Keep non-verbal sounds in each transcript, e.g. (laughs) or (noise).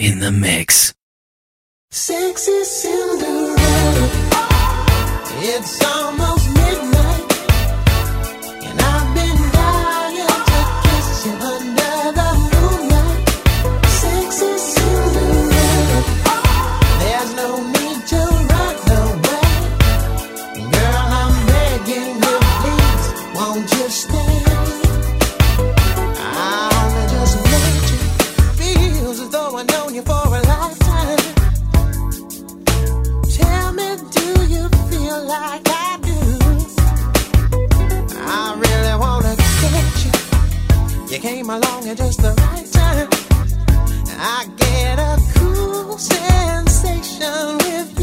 in the mix. Sexy Cinderella. It's almost. come along at just the right time. I get a cool sensation with.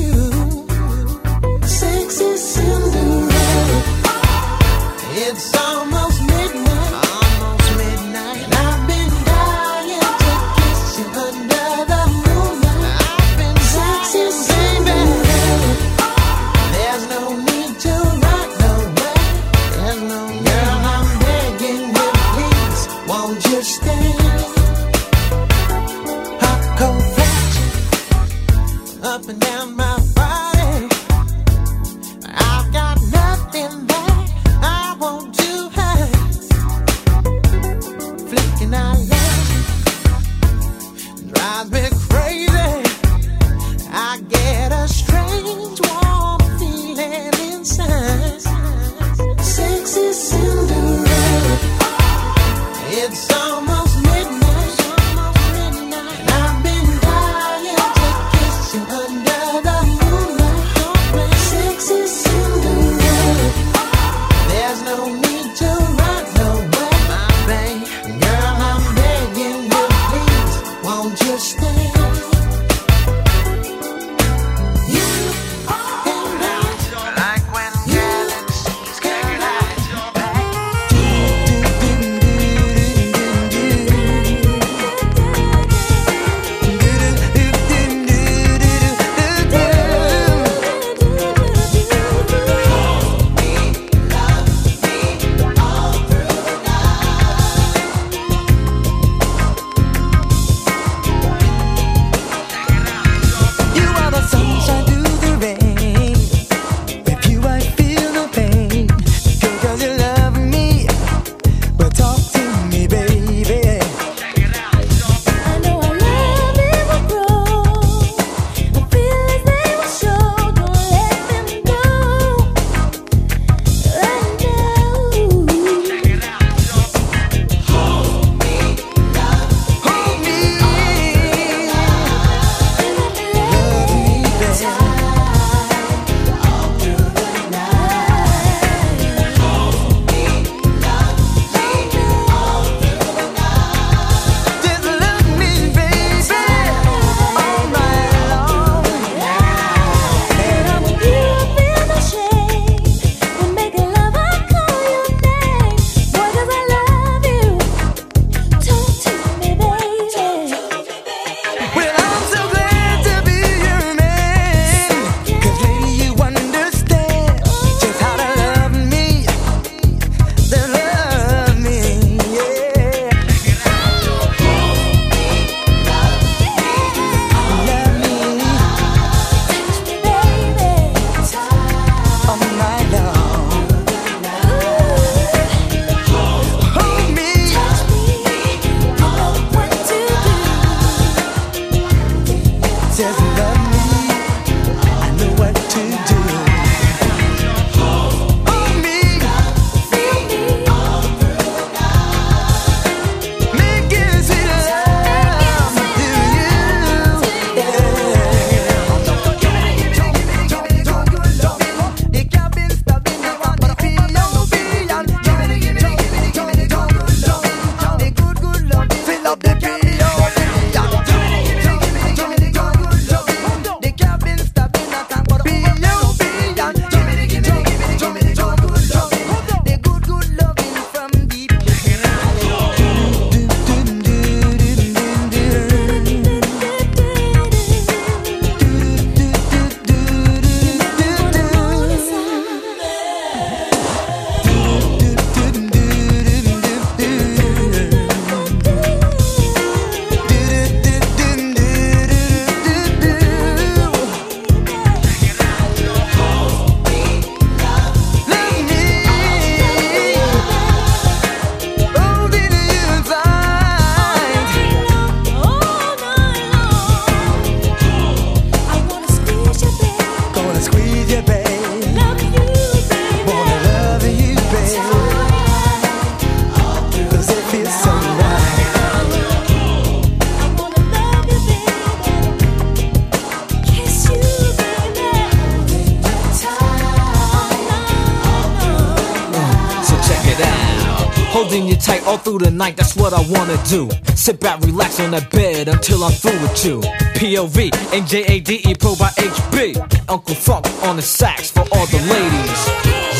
That's what I wanna do. Sit back, relax on that bed until I'm through with you. POV, NJADE, Pro by HB. Uncle Funk on the sax for all the ladies.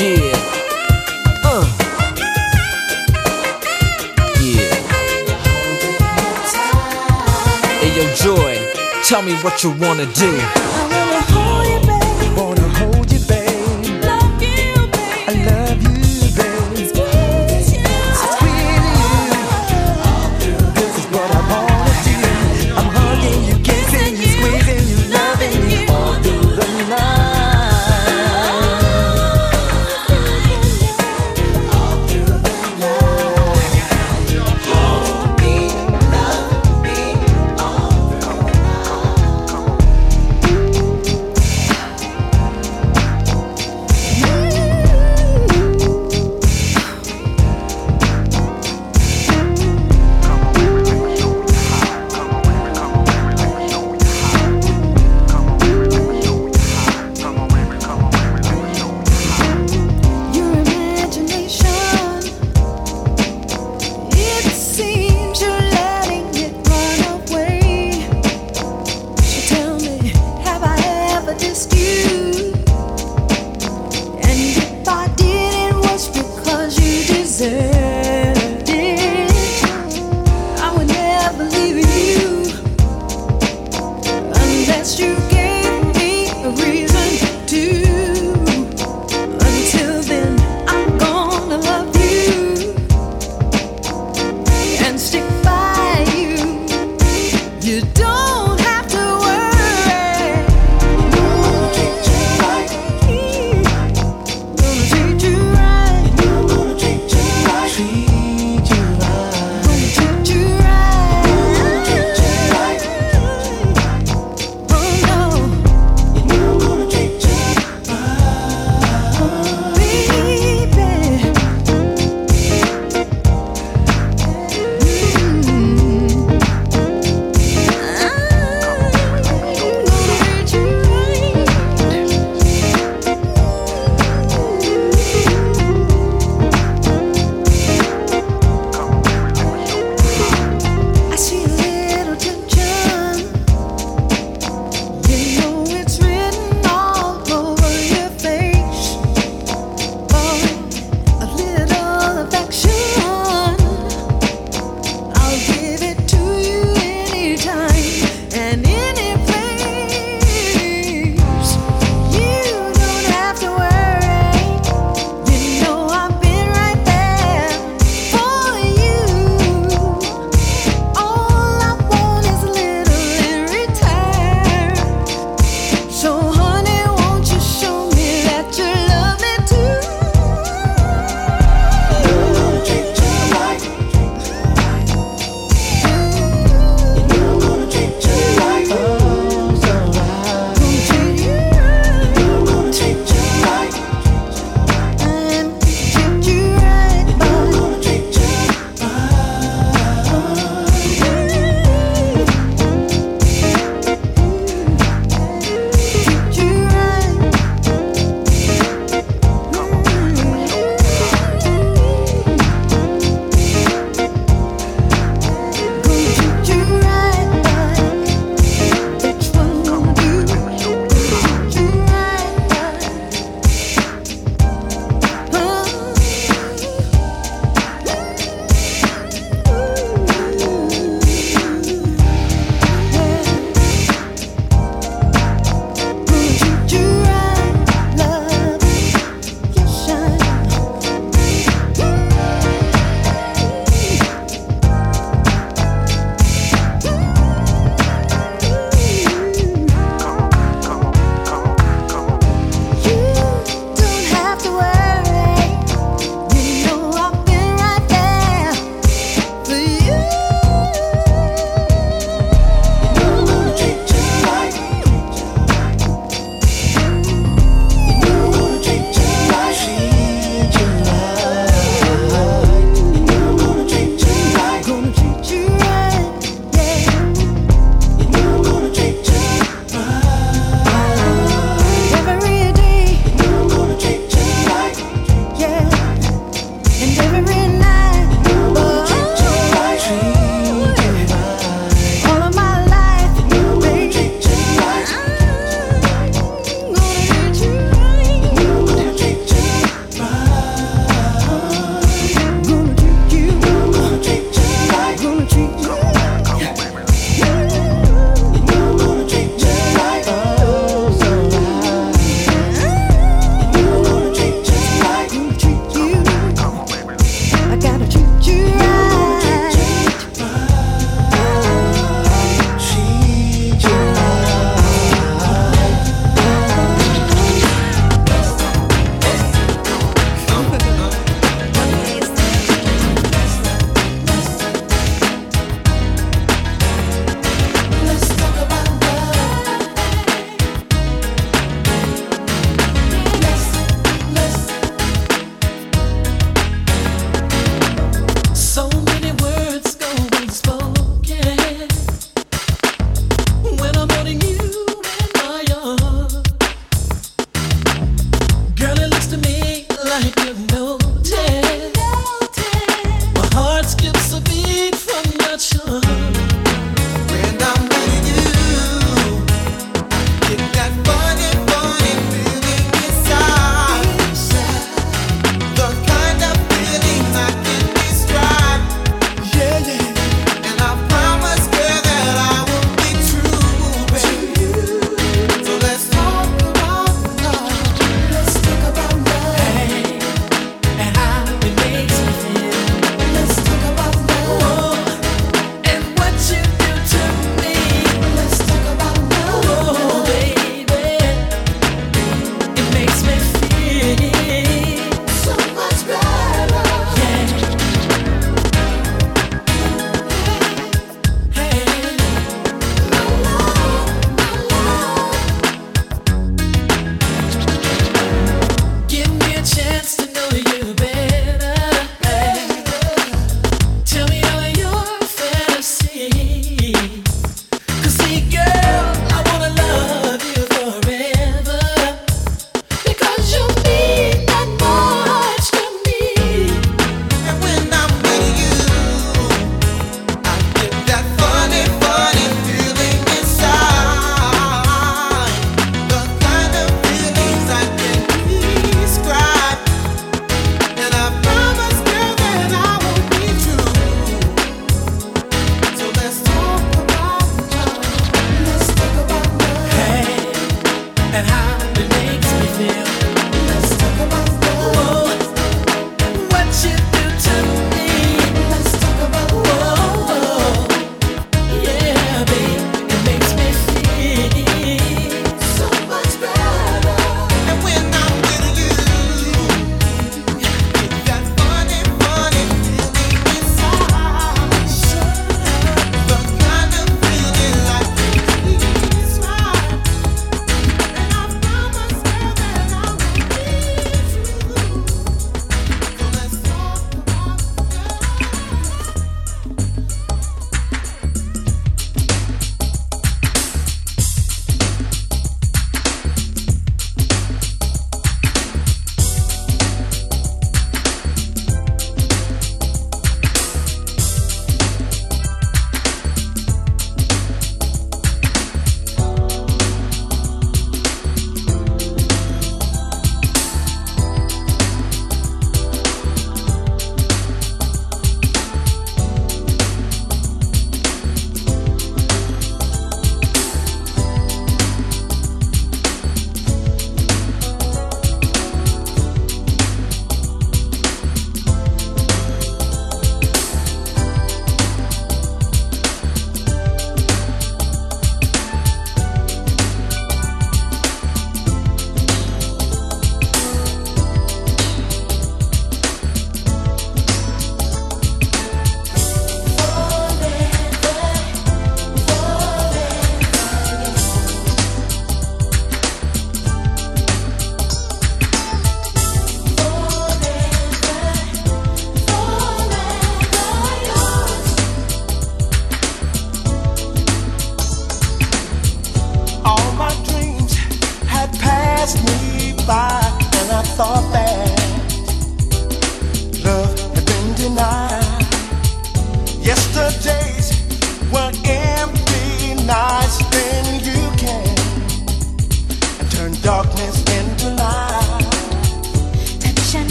Yeah. Uh. Yeah. Hey yo, Joy, tell me what you wanna do.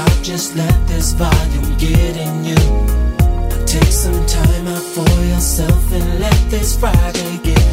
stop, just let this volume get in you. Take some time out for yourself and let this Friday get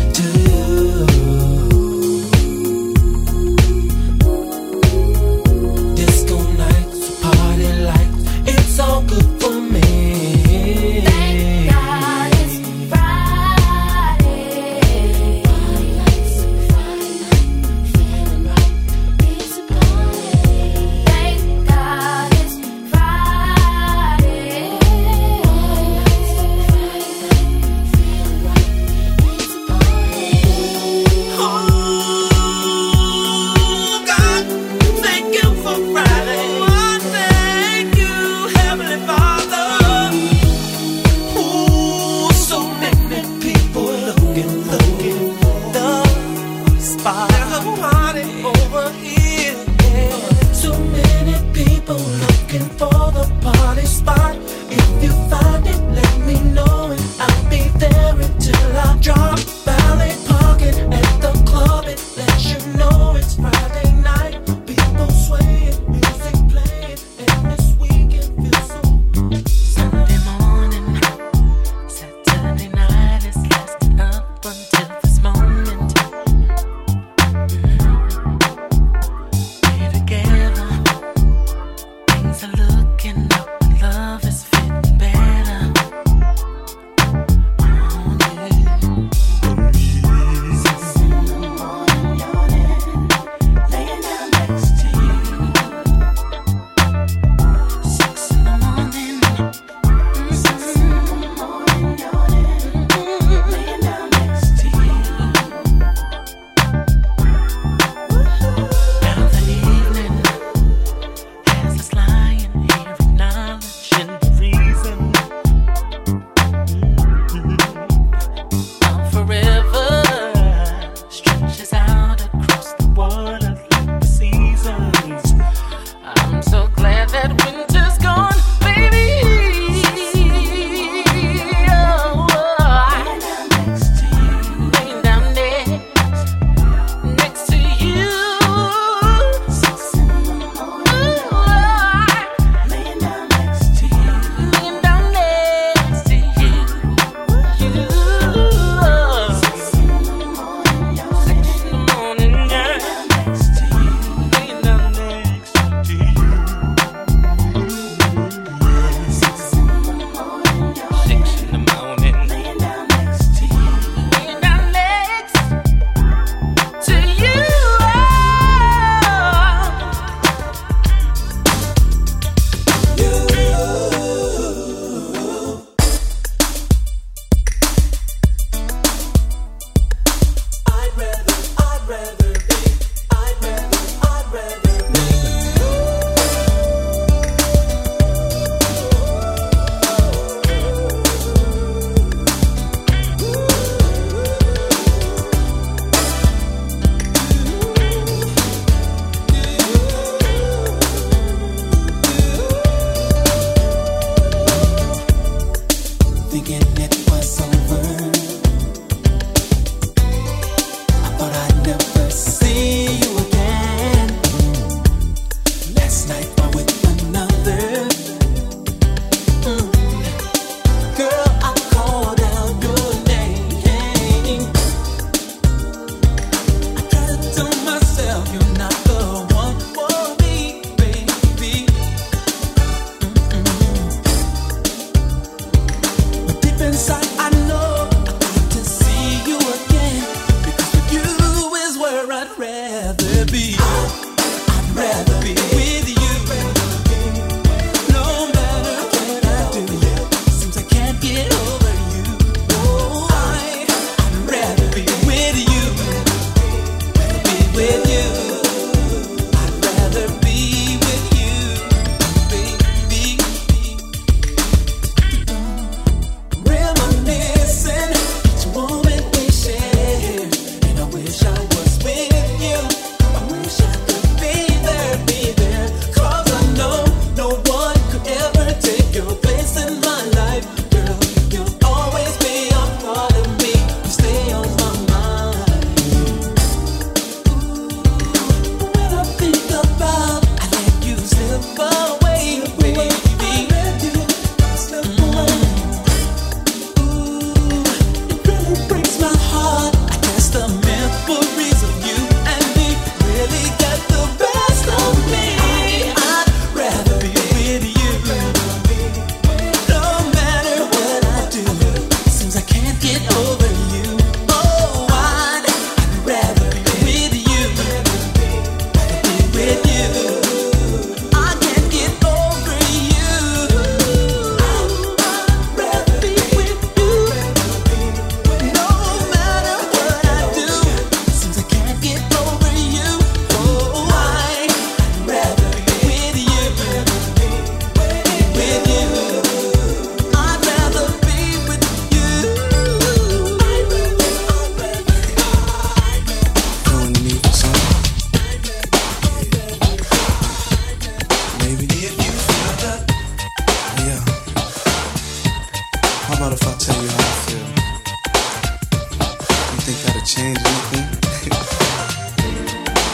change anything? (laughs)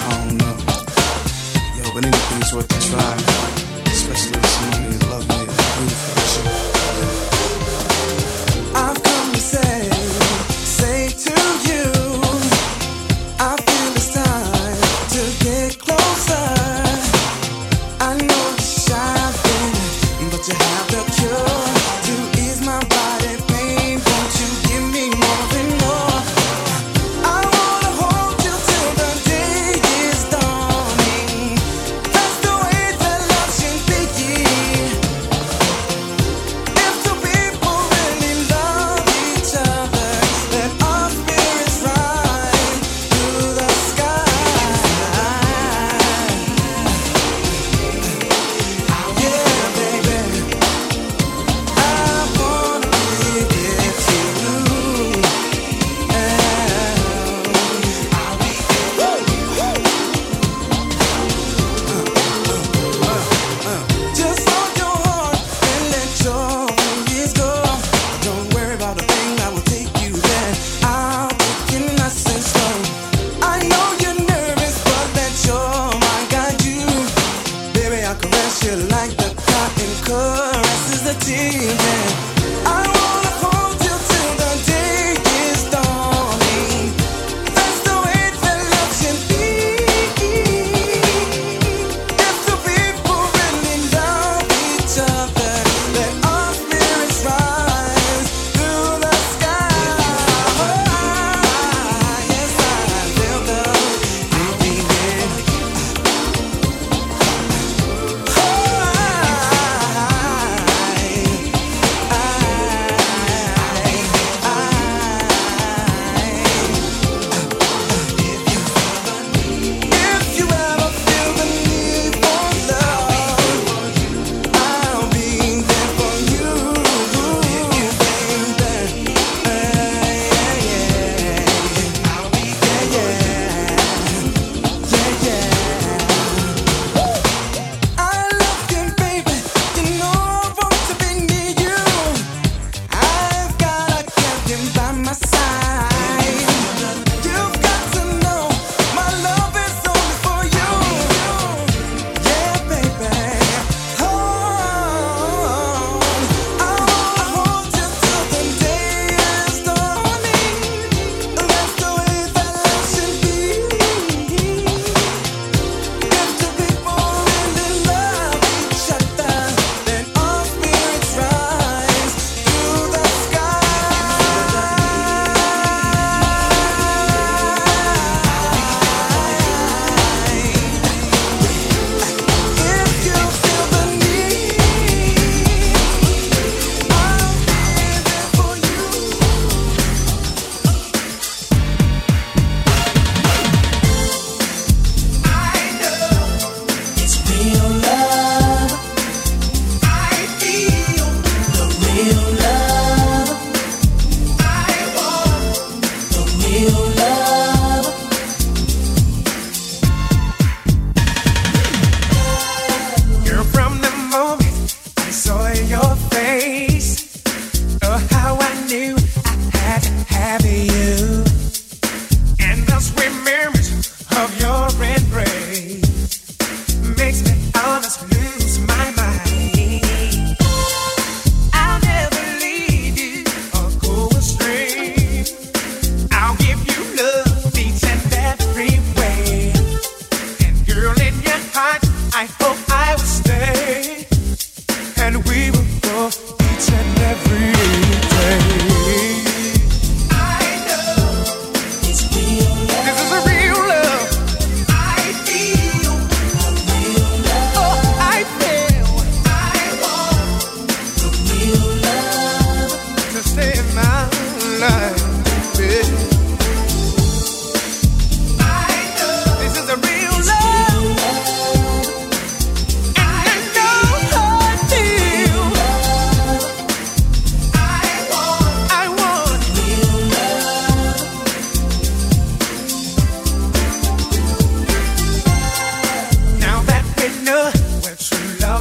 I don't know. Yo, but anything's worth a try.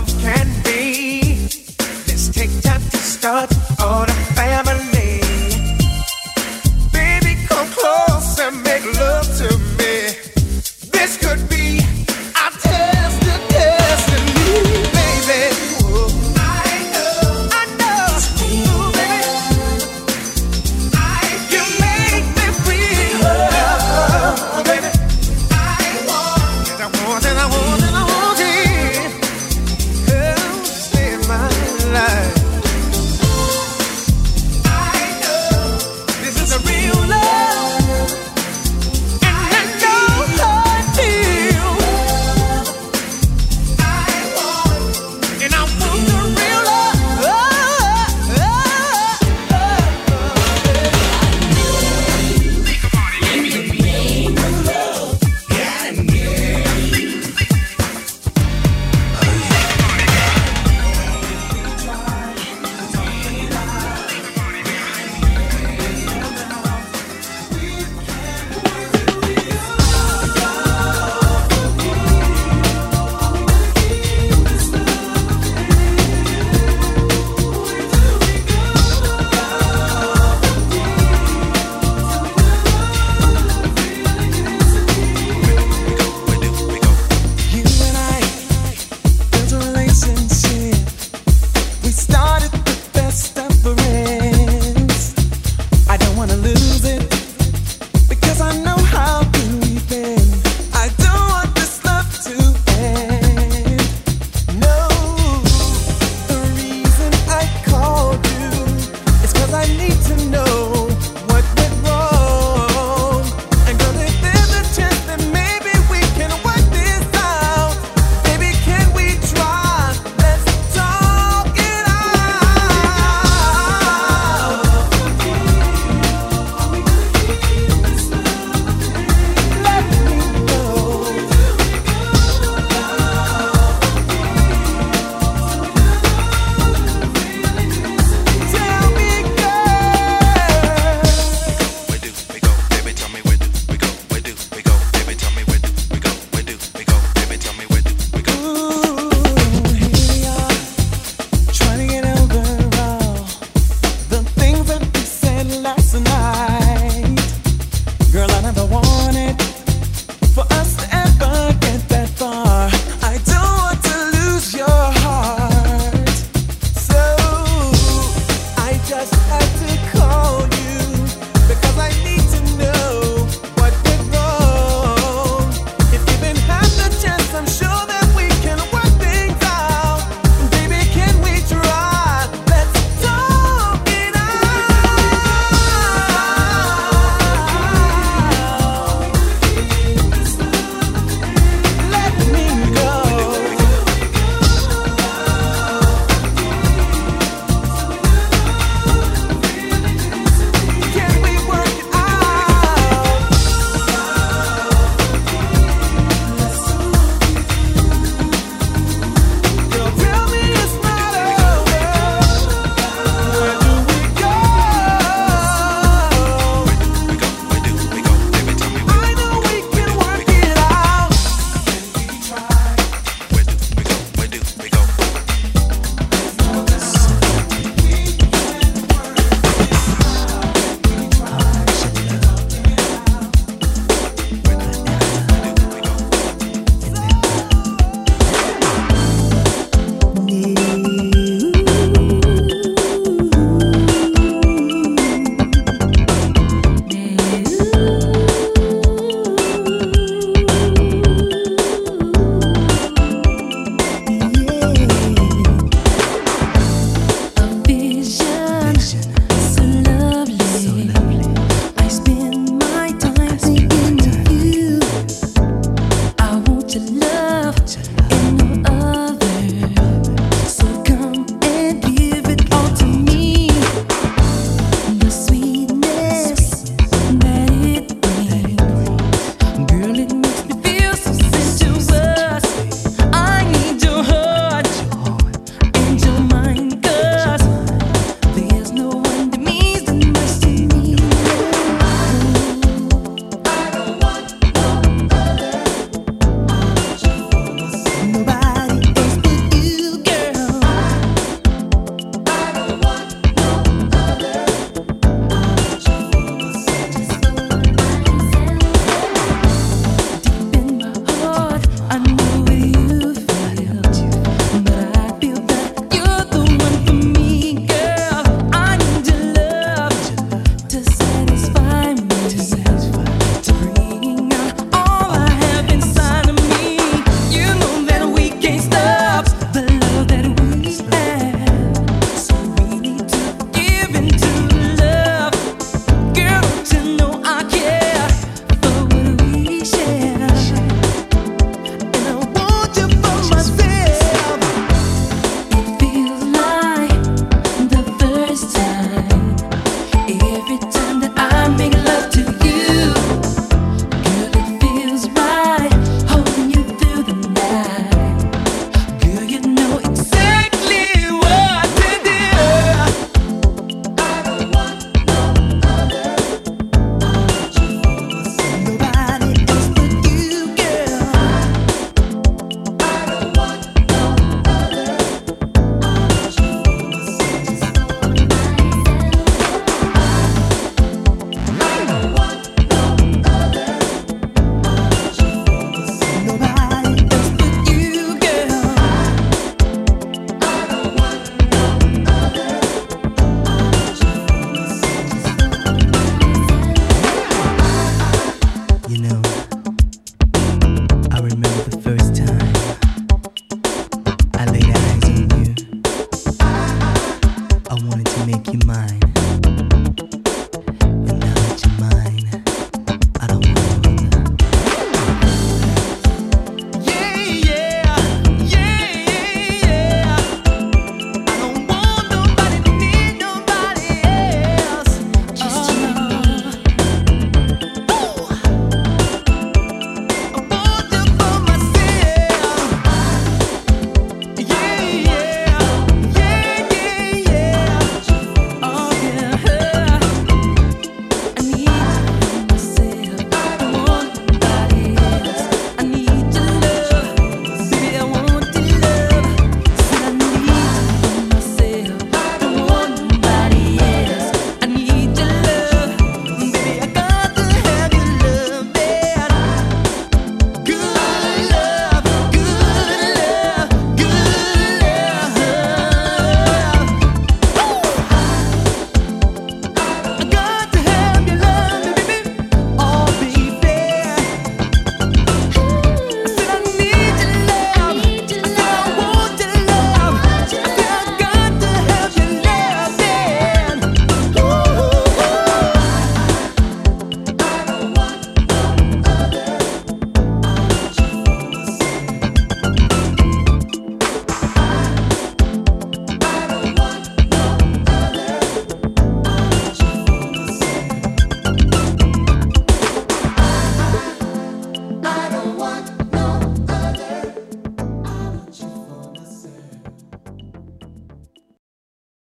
love can